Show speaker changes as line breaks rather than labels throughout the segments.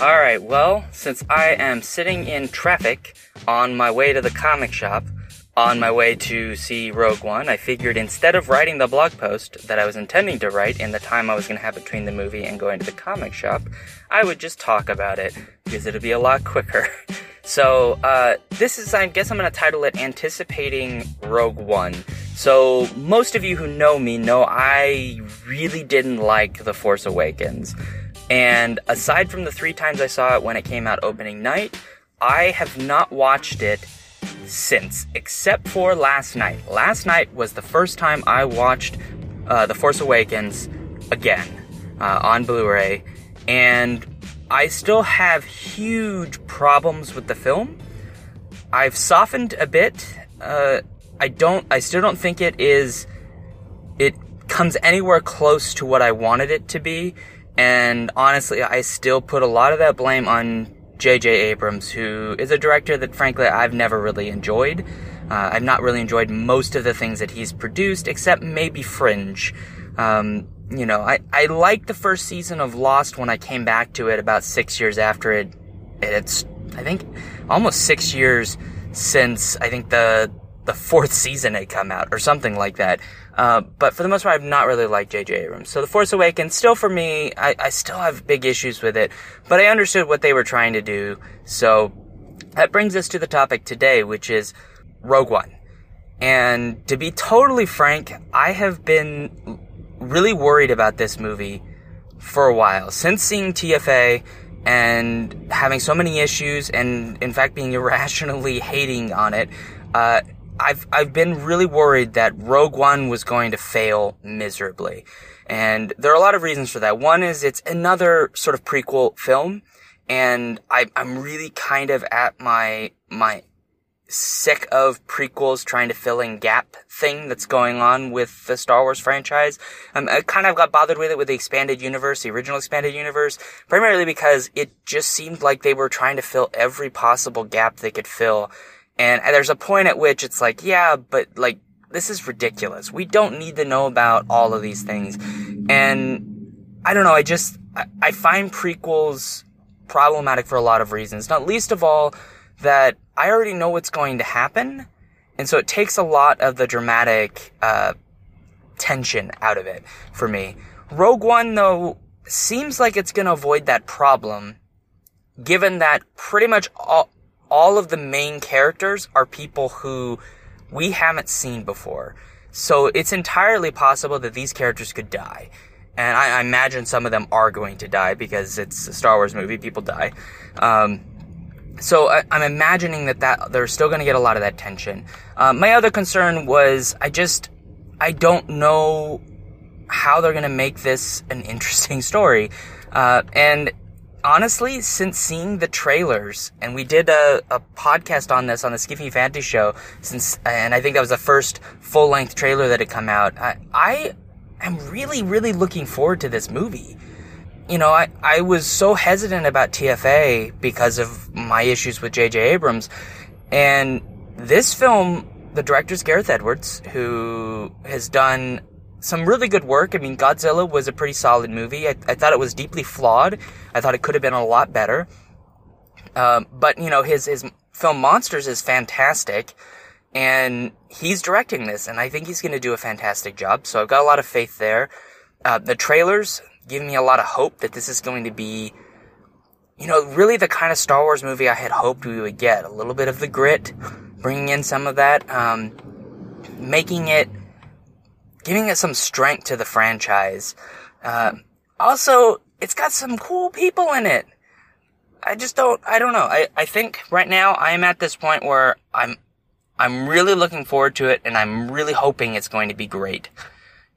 Alright, well, since I am sitting in traffic on my way to the comic shop, on my way to see Rogue One, I figured instead of writing the blog post that I was intending to write in the time I was going to have between the movie and going to the comic shop, I would just talk about it because it'll be a lot quicker. So, uh, this is, I guess I'm going to title it Anticipating Rogue One. So, most of you who know me know I really didn't like The Force Awakens. And aside from the three times I saw it when it came out opening night, I have not watched it since, except for last night. Last night was the first time I watched uh, The Force Awakens again uh, on Blu ray. And I still have huge problems with the film. I've softened a bit. Uh, I don't. I still don't think it is. It comes anywhere close to what I wanted it to be. And honestly, I still put a lot of that blame on J.J. Abrams, who is a director that frankly I've never really enjoyed. Uh, I've not really enjoyed most of the things that he's produced, except maybe Fringe. Um, you know, I, I liked the first season of Lost when I came back to it about six years after it. It's, I think, almost six years since I think the the fourth season had come out or something like that. Uh, but for the most part, I've not really liked J.J. Abrams. So The Force Awakens, still for me, I, I still have big issues with it, but I understood what they were trying to do. So that brings us to the topic today, which is Rogue One. And to be totally frank, I have been really worried about this movie for a while. Since seeing TFA and having so many issues and in fact being irrationally hating on it, uh, I've, I've been really worried that Rogue One was going to fail miserably. And there are a lot of reasons for that. One is it's another sort of prequel film. And I, I'm really kind of at my, my sick of prequels trying to fill in gap thing that's going on with the Star Wars franchise. Um, I kind of got bothered with it with the expanded universe, the original expanded universe, primarily because it just seemed like they were trying to fill every possible gap they could fill. And there's a point at which it's like, yeah, but like, this is ridiculous. We don't need to know about all of these things. And I don't know, I just, I, I find prequels problematic for a lot of reasons. Not least of all, that I already know what's going to happen. And so it takes a lot of the dramatic, uh, tension out of it for me. Rogue One, though, seems like it's going to avoid that problem, given that pretty much all, all of the main characters are people who we haven't seen before. So it's entirely possible that these characters could die. And I, I imagine some of them are going to die because it's a Star Wars movie, people die. Um, so I, am I'm imagining that, that they're still going to get a lot of that tension. Uh, my other concern was I just I don't know how they're going to make this an interesting story. Uh, and honestly, since seeing the trailers, and we did a, a podcast on this on the Skiffy Fantasy Show, since and I think that was the first full length trailer that had come out. I, I am really really looking forward to this movie you know, I, I was so hesitant about TFA because of my issues with J.J. Abrams. And this film, the director's Gareth Edwards, who has done some really good work. I mean, Godzilla was a pretty solid movie. I, I thought it was deeply flawed. I thought it could have been a lot better. Um, but, you know, his, his film Monsters is fantastic. And he's directing this, and I think he's going to do a fantastic job. So I've got a lot of faith there. Uh, the trailers, give me a lot of hope that this is going to be, you know, really the kind of Star Wars movie I had hoped we would get. A little bit of the grit, bringing in some of that, um, making it, giving it some strength to the franchise. Uh, also, it's got some cool people in it. I just don't, I don't know. I, I think right now I am at this point where I'm, I'm really looking forward to it and I'm really hoping it's going to be great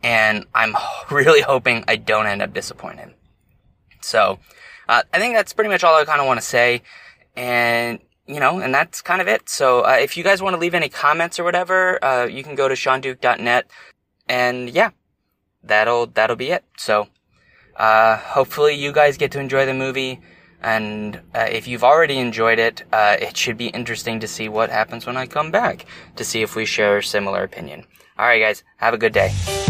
and I'm really hoping I don't end up disappointed. So, uh, I think that's pretty much all I kind of want to say, and you know, and that's kind of it. So, uh, if you guys want to leave any comments or whatever, uh, you can go to shaunduke.net, and yeah, that'll that'll be it. So, uh, hopefully, you guys get to enjoy the movie. And uh, if you've already enjoyed it, uh, it should be interesting to see what happens when I come back to see if we share a similar opinion. All right, guys, have a good day.